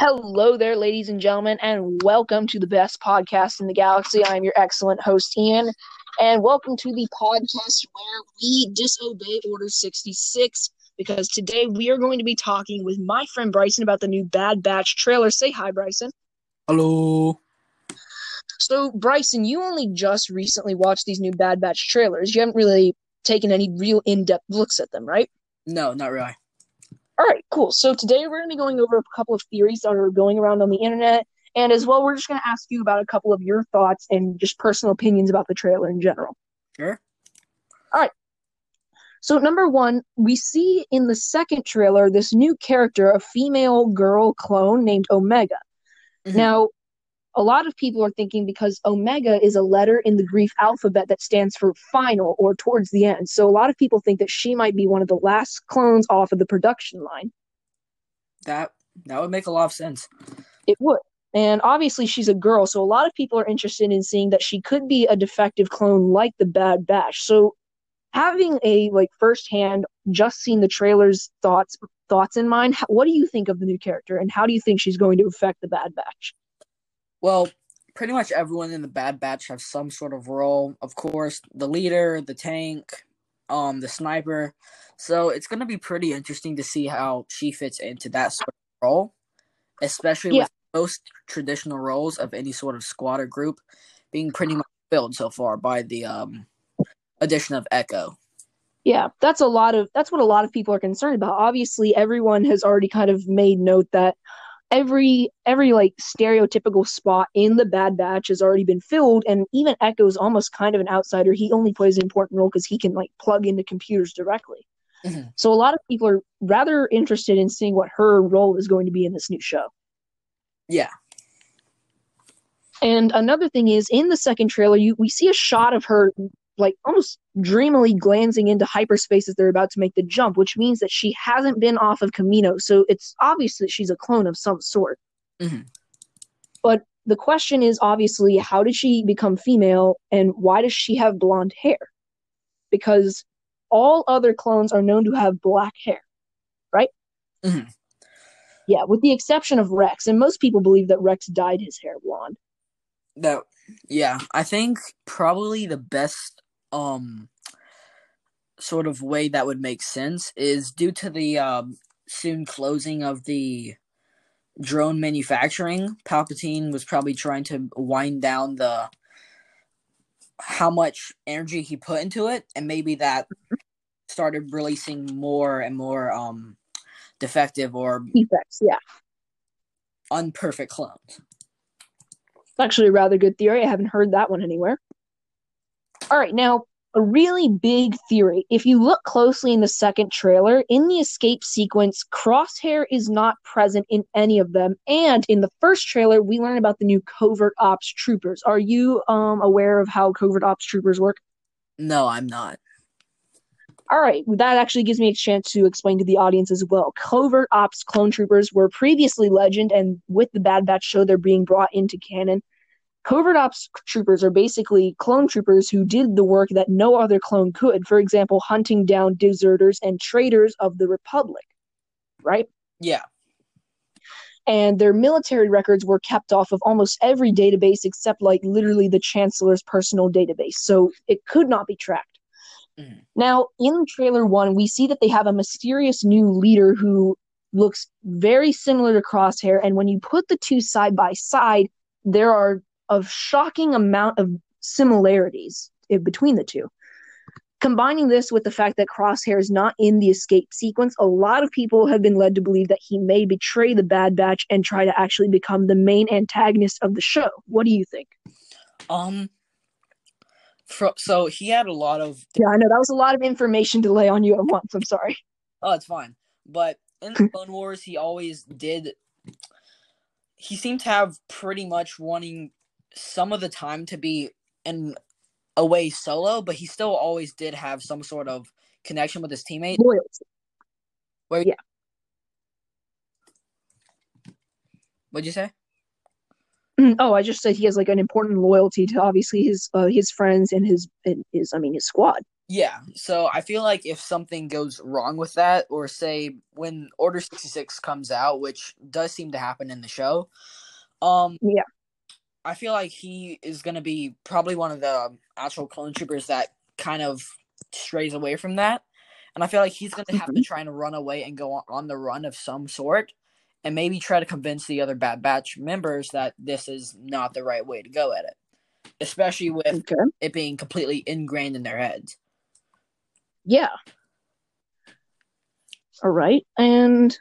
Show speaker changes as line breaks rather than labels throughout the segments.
Hello there, ladies and gentlemen, and welcome to the best podcast in the galaxy. I'm your excellent host, Ian, and welcome to the podcast where we disobey Order 66 because today we are going to be talking with my friend Bryson about the new Bad Batch trailer. Say hi, Bryson.
Hello.
So, Bryson, you only just recently watched these new Bad Batch trailers. You haven't really taken any real in depth looks at them, right?
No, not really.
All right, cool. So today we're going to be going over a couple of theories that are going around on the internet, and as well, we're just going to ask you about a couple of your thoughts and just personal opinions about the trailer in general.
Sure.
All right. So number one, we see in the second trailer this new character, a female girl clone named Omega.
Mhm.
Now, a lot of people are thinking because Omega is a letter in the Greek alphabet that stands for final or towards the end. So a lot of people think that she might be one of the last clones off of the production line.
That that would make a lot of sense.
It would. And obviously she's a girl, so a lot of people are interested in seeing that she could be a defective clone like the Bad Batch. So having a like firsthand just seen the trailer's thoughts thoughts in mind, what do you think of the new character and how do you think she's going to affect the Bad Batch?
Well, pretty much everyone in the Bad Batch has some sort of role. Of course, the leader, the tank, um, the sniper. So it's gonna be pretty interesting to see how she fits into that sort of role, especially
Yeah.
with most traditional roles of any sort of squad or group being pretty much filled so far by the um addition of Echo.
Yeah, that's a lot of that's what a lot of people are concerned about. Obviously, everyone has already kind of made note that every every like stereotypical spot in the Bad Batch has already been filled, and even Echo's almost kind of an outsider. He only plays an important role because he can like plug into computers directly.
Mhm.
So a lot of people are rather interested in seeing what her role is going to be in this new show.
Yeah.
And another thing is in the second trailer, you we see a shot of her like almost dreamily glancing into hyperspace as they're about to make the jump, which means that she hasn't been off of Kamino. So it's obvious that she's a clone of some sort.
Mhm.
But the question is obviously how did she become female and why does she have blonde hair? Because all other clones are known to have black hair, right?
Mhm.
Yeah, with the exception of Rex, and most people believe that Rex dyed his hair blonde.
That yeah, I think probably the best um sort of way that would make sense is due to the um soon closing of the drone manufacturing. Palpatine was probably trying to wind down the how much energy he put into it, and maybe that started releasing more and more um defective or
Defects, yeah.
unperfect clones.
It's actually a rather good theory. I haven't heard that one anywhere. All right, now a really big theory. If you look closely in the second trailer, in the escape sequence, Crosshair is not present in any of them. And in the first trailer, we learn about the new covert ops troopers. Are you um aware of how covert ops troopers work?
No, I'm not.
All right, that actually gives me a chance to explain to the audience as well. Covert Ops clone troopers were previously legend, and with the Bad Batch show, they're being brought into canon. Covert Ops troopers are basically clone troopers who did the work that no other clone could. For example, hunting down deserters and traitors of the Republic, right?
Yeah.
and their military records were kept off of almost every database except like literally the chancellor's personal database so it could not be tracked
Mhm.
now in trailer one we see that they have a mysterious new leader who looks very similar to crosshair and when you put the two side by side there are a shocking amount of similarities between the two Combining this with the fact that Crosshair is not in the escape sequence, a lot of people have been led to believe that he may betray the Bad Batch and try to actually become the main antagonist of the show. What do you think?
Um. So he had a lot of
Yeah, I know that was a lot of information to lay on you at once. I'm sorry.
Oh, it's fine. But in the Clone Wars, he always did. He seemed to have pretty much wanting some of the time to be in a way solo, but he still always did have some sort of connection with his teammate.
Loyalty.
What'd you say?
Oh, I just said he has like an important loyalty to obviously his uh, his friends and his and his I mean his squad.
Yeah, so I feel like if something goes wrong with that, or say when Order sixty six comes out, which does seem to happen in the show, um,
Yeah.
I feel like he is going to be probably one of the um, actual clone troopers that kind of strays away from that, and I feel like he's going to have to mm-hmm. try and run away and go on- the run of some sort, and maybe try to convince the other Bad Batch members that this is not the right way to go at it, especially with
Okay.
it being completely ingrained in their heads.
Yeah. All right. And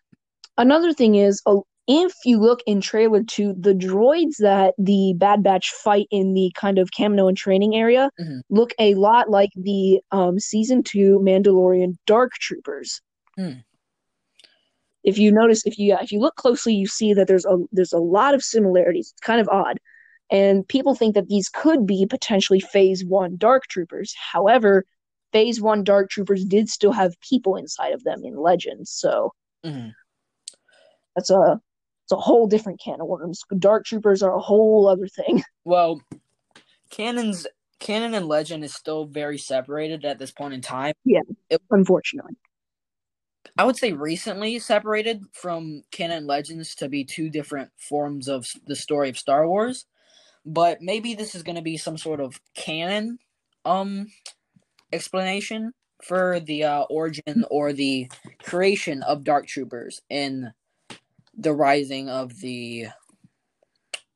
another thing is, if you look in trailer two, the droids that the Bad Batch fight in the kind of Kaminoan training area
Mhm.
look a lot like the um, season two Mandalorian Dark Troopers.
Hmm.
If you notice, if you if you look closely, you see that there's a there's a lot of similarities. It's kind of odd, and people think that these could be potentially Phase One Dark Troopers. However, Phase One Dark Troopers did still have people inside of them in Legends, so
Mhm.
that's a it's a whole different can of worms. Dark Troopers are a whole other thing.
Well, canon's canon and legend is still very separated at this point in time. Yeah.
Unfortunately,
I would say recently separated from canon and legends to be two different forms of the story of Star Wars. But maybe this is going to be some sort of canon um explanation for the uh, origin or the creation of Dark Troopers in the rising of the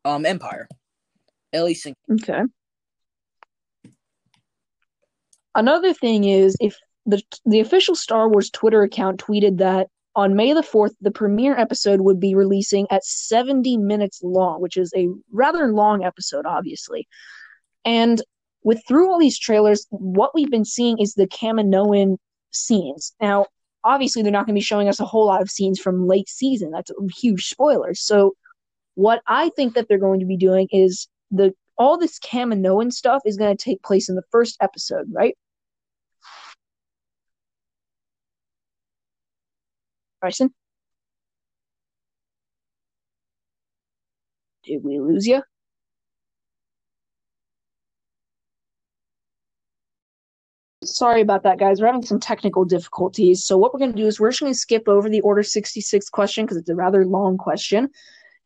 um Empire. At least in
okay. Another thing is if the the official Star Wars Twitter account tweeted that on May the 4th, the premiere episode would be releasing at 70 minutes long, which is a rather long episode, obviously. And with through all these trailers, what we've been seeing is the Kaminoan scenes. Now, obviously, they're not going to be showing us a whole lot of scenes from late season. That's a huge spoiler. So, what I think that they're going to be doing is the all this Kaminoan stuff is going to take place in the first episode, right? Bryson? Did we lose you? Sorry about that, guys. We're having some technical difficulties. So, what we're going to do is we're just going to skip over the Order 66 question because it's a rather long question.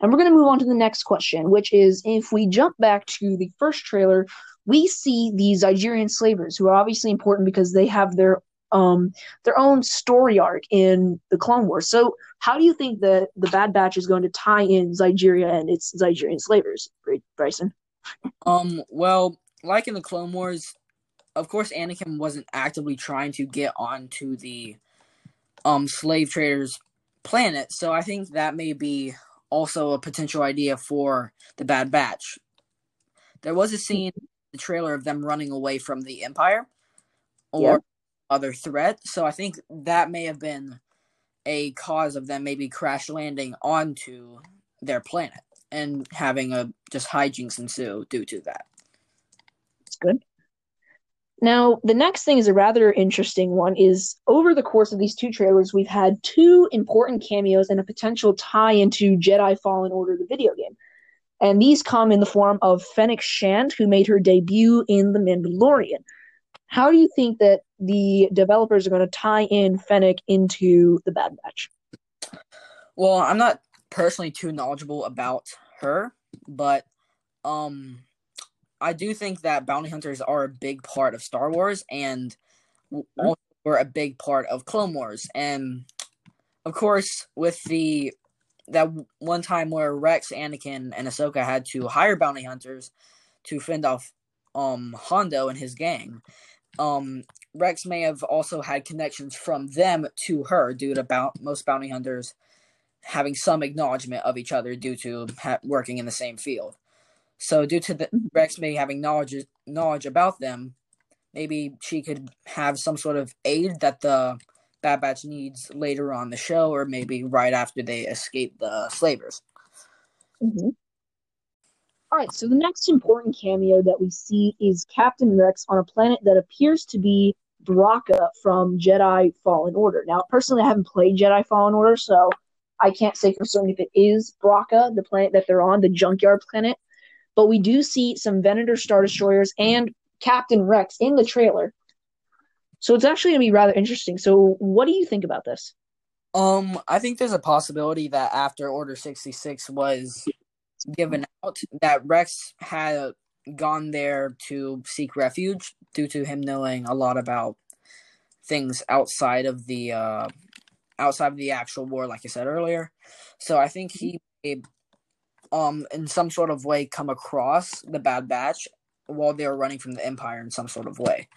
And we're going to move on to the next question, which is if we jump back to the first trailer, we see these Zygerian slavers, who are obviously important because they have their um their own story arc in the Clone Wars. So, how do you think that the Bad Batch is going to tie in Zygeria and its Zygerian slavers, Bryson?
Um, well, like in the Clone Wars, of course, Anakin wasn't actively trying to get onto the um slave traders' planet, so I think that may be also a potential idea for the Bad Batch. There was a scene in the trailer of them running away from the Empire or
Yeah.
other threat, so I think that may have been a cause of them maybe crash landing onto their planet and having a just hijinks ensue due to that.
It's good. Now, the next thing is a rather interesting one is over the course of these two trailers, we've had two important cameos and a potential tie into Jedi Fallen Order, the video game. And these come in the form of Fennec Shand, who made her debut in The Mandalorian. How do you think that the developers are going to tie in Fennec into the Bad Batch?
Well, I'm not personally too knowledgeable about her, but um I do think that bounty hunters are a big part of Star Wars and also were a big part of Clone Wars. And of course, with the that one time where Rex, Anakin, and Ahsoka had to hire bounty hunters to fend off um Hondo and his gang. Um Rex may have also had connections from them to her due to most bounty hunters having some acknowledgement of each other due to ha- working in the same field. So, due to the Rex maybe having knowledge knowledge about them, maybe she could have some sort of aid that the Bad Batch needs later on the show, or maybe right after they escape the slavers.
Mm-hmm. All right, so the next important cameo that we see is Captain Rex on a planet that appears to be Bracca from Jedi Fallen Order. Now, personally, I haven't played Jedi Fallen Order, so I can't say for certain if it is Bracca, the planet that they're on, the Junkyard planet. But we do see some Venator Star Destroyers and Captain Rex in the trailer. So it's actually going to be rather interesting. So what do you think about this?
Um, I think there's a possibility that after Order 66 was given out, that Rex had gone there to seek refuge due to him knowing a lot about things outside of the uh outside of the actual war, like I said earlier. So I think he may, um in some sort of way come across the Bad Batch while they were running from the Empire in some sort of way.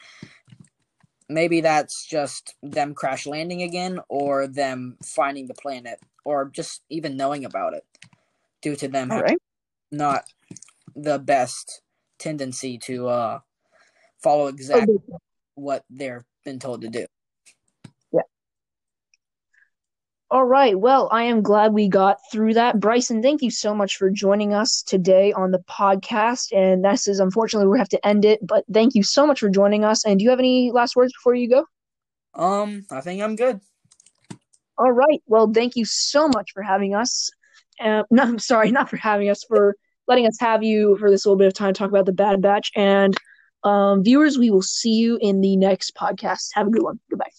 Maybe that's just them crash landing again, or them finding the planet, or just even knowing about it, due to them
right.
not the best tendency to uh follow exactly
Okay.
what they're been told to do.
All right. Well, I am glad we got through that. Bryson, thank you so much for joining us today on the podcast. And this is unfortunately we have to end it, but thank you so much for joining us. And do you have any last words before you go?
Um, I think I'm good.
All right. Well, thank you so much for having us. Uh, no, I'm sorry, not for having us, for letting us have you for this little bit of time to talk about the Bad Batch. And um, viewers, we will see you in the next podcast. Have a good one. Goodbye.